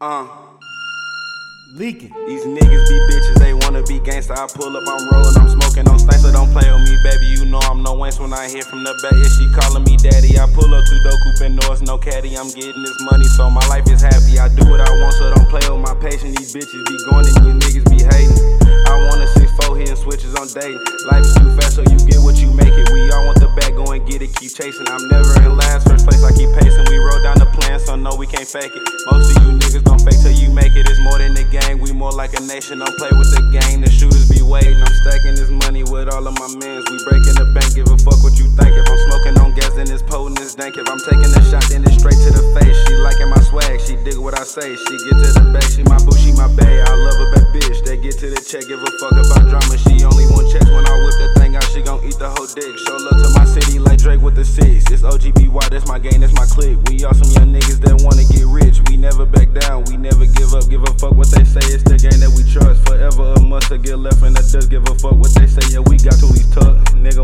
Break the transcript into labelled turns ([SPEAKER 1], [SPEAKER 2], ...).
[SPEAKER 1] Uh. Leaken.
[SPEAKER 2] These niggas be bitches, they wanna be gangsta. I pull up, I'm rolling, I'm smoking, on stank, so don't play with me, baby. You know I'm no waste when I hear from the back. Yeah, she calling me daddy. I pull up to dope coupe and noise, no caddy. I'm getting this money, so my life is happy. I do what I want, so don't play with my patience. These bitches be going and these niggas be hating. I want a 6-4 hitting switches on dating. Life is too fast, so you get what you make it. We all want the bag, go and get it, keep chasing. I'm never can't fake it. Most of you niggas gon' fake till you make it. It's more than a gang, we more like a nation. Don't play with the gang, the shooters be waiting. I'm stacking this money with all of my mans. We breaking the bank, give a fuck what you think. If I'm smoking on gas, then it's potent, it's dank. If I'm taking a shot, then it's straight to the face. She liking my swag, she dig what I say. She get to the back, she my boo, she my bae. I love a bad bitch, they get to the check, give a fuck about drama. She only want checks when I whip that thing out, she gon' eat the whole dick. Show love to my city like Drake with the six. It's OGBY, that's my game, that's my clique. We all some young niggas to get left in the dust, give a fuck what they say. Yeah, we got to these tuck. Nigga